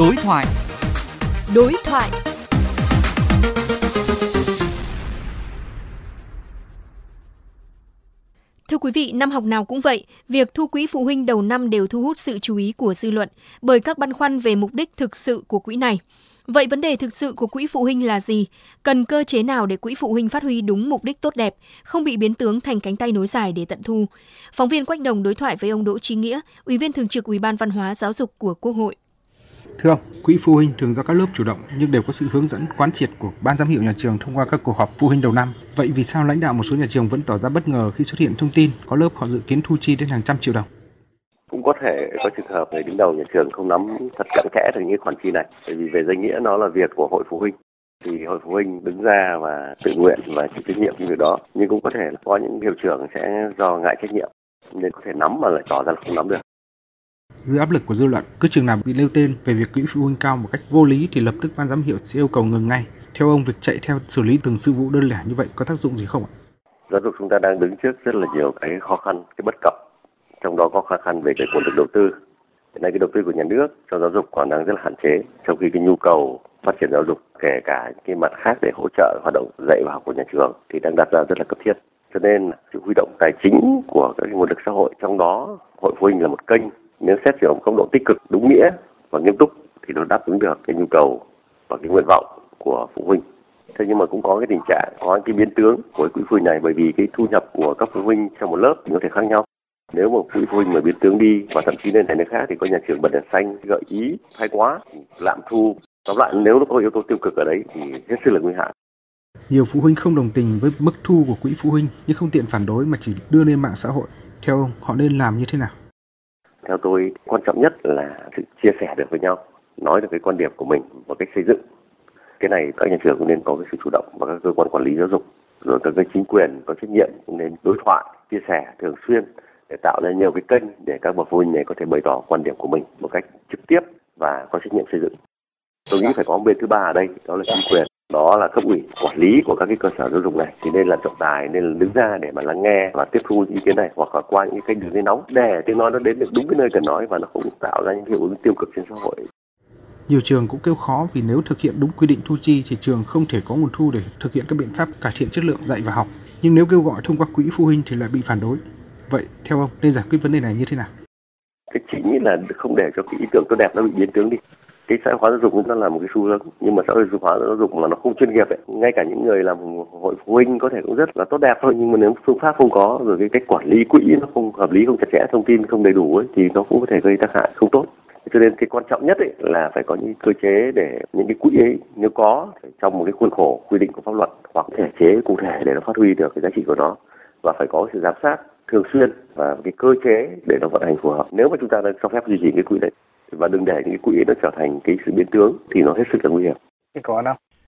Đối thoại. Đối thoại. Thưa quý vị, năm học nào cũng vậy, việc thu quỹ phụ huynh đầu năm đều thu hút sự chú ý của dư luận bởi các băn khoăn về mục đích thực sự của quỹ này. Vậy vấn đề thực sự của quỹ phụ huynh là gì? Cần cơ chế nào để quỹ phụ huynh phát huy đúng mục đích tốt đẹp, không bị biến tướng thành cánh tay nối dài để tận thu? Phóng viên Quách Đồng đối thoại với ông Đỗ Chí Nghĩa, Ủy viên thường trực Ủy ban Văn hóa Giáo dục của Quốc hội. Thưa ông, quỹ phụ huynh thường do các lớp chủ động nhưng đều có sự hướng dẫn quán triệt của ban giám hiệu nhà trường thông qua các cuộc họp phụ huynh đầu năm. Vậy vì sao lãnh đạo một số nhà trường vẫn tỏ ra bất ngờ khi xuất hiện thông tin có lớp họ dự kiến thu chi đến hàng trăm triệu đồng? cũng có thể có trường hợp người đứng đầu nhà trường không nắm thật cặn kẽ được những khoản chi này. Bởi vì về danh nghĩa nó là việc của hội phụ huynh. Thì hội phụ huynh đứng ra và tự nguyện và chịu trách nhiệm việc đó. Nhưng cũng có thể là có những hiệu trưởng sẽ do ngại trách nhiệm. Nên có thể nắm mà lại tỏ ra là không nắm được dưới áp lực của dư luận, cứ trường nào bị nêu tên về việc quỹ phụ huynh cao một cách vô lý thì lập tức ban giám hiệu sẽ yêu cầu ngừng ngay. Theo ông, việc chạy theo xử lý từng sự vụ đơn lẻ như vậy có tác dụng gì không ạ? Giáo dục chúng ta đang đứng trước rất là nhiều cái khó khăn, cái bất cập. Trong đó có khó khăn về cái nguồn lực đầu tư. Hiện nay cái đầu tư của nhà nước cho giáo dục còn đang rất là hạn chế, trong khi cái nhu cầu phát triển giáo dục, kể cả cái mặt khác để hỗ trợ hoạt động dạy và học của nhà trường thì đang đặt ra rất là cấp thiết. Cho nên sự huy động tài chính của các nguồn lực xã hội, trong đó hội phụ huynh là một kênh nếu xét về góc độ tích cực, đúng nghĩa và nghiêm túc thì nó đáp ứng được cái nhu cầu và cái nguyện vọng của phụ huynh. Thế nhưng mà cũng có cái tình trạng, có cái biến tướng của quỹ phụ huynh này bởi vì cái thu nhập của các phụ huynh trong một lớp thì có thể khác nhau. Nếu mà quỹ phụ huynh mà biến tướng đi và thậm chí lên thành nơi khác thì có nhà trường bật đèn xanh, gợi ý thái quá, lạm thu. Tóm lại, nếu nó có yếu tố tiêu cực ở đấy thì hết sức là nguy hại. Nhiều phụ huynh không đồng tình với mức thu của quỹ phụ huynh nhưng không tiện phản đối mà chỉ đưa lên mạng xã hội. Theo ông, họ nên làm như thế nào? Theo tôi quan trọng nhất là sự chia sẻ được với nhau nói được cái quan điểm của mình một cách xây dựng cái này các nhà trường cũng nên có cái sự chủ động và các cơ quan quản lý giáo dục rồi các cái chính quyền có trách nhiệm cũng nên đối thoại chia sẻ thường xuyên để tạo ra nhiều cái kênh để các bậc phụ huynh này có thể bày tỏ quan điểm của mình một cách trực tiếp và có trách nhiệm xây dựng. Tôi nghĩ phải có một bên thứ ba ở đây, đó là chính quyền, đó là cấp ủy quản lý của các cái cơ sở giáo dục này thì nên là trọng tài nên là đứng ra để mà lắng nghe và tiếp thu ý kiến này hoặc là qua những kênh đường dây nóng để tiếng nói nó đến được đúng cái nơi cần nói và nó không tạo ra những hiệu ứng tiêu cực trên xã hội. Nhiều trường cũng kêu khó vì nếu thực hiện đúng quy định thu chi thì trường không thể có nguồn thu để thực hiện các biện pháp cải thiện chất lượng dạy và học. Nhưng nếu kêu gọi thông qua quỹ phụ huynh thì lại bị phản đối. Vậy theo ông nên giải quyết vấn đề này như thế nào? Cái chính là không để cho cái ý tưởng tốt đẹp nó bị biến tướng đi. Cái xã hội hóa giáo dục nó là một cái xu hướng nhưng mà xã hội hóa giáo dục mà nó không chuyên nghiệp ấy. ngay cả những người làm hội phụ huynh có thể cũng rất là tốt đẹp thôi nhưng mà nếu phương pháp không có rồi cái cách quản lý quỹ nó không hợp lý không chặt chẽ thông tin không đầy đủ ấy, thì nó cũng có thể gây tác hại không tốt cho nên cái quan trọng nhất ấy là phải có những cơ chế để những cái quỹ ấy nếu có trong một cái khuôn khổ quy định của pháp luật hoặc thể chế cụ thể để nó phát huy được cái giá trị của nó và phải có sự giám sát thường xuyên và cái cơ chế để nó vận hành phù hợp nếu mà chúng ta đang cho phép duy trì cái quỹ đấy và đừng để những cái quỹ nó trở thành cái sự biến tướng thì nó hết sức là nguy hiểm có không?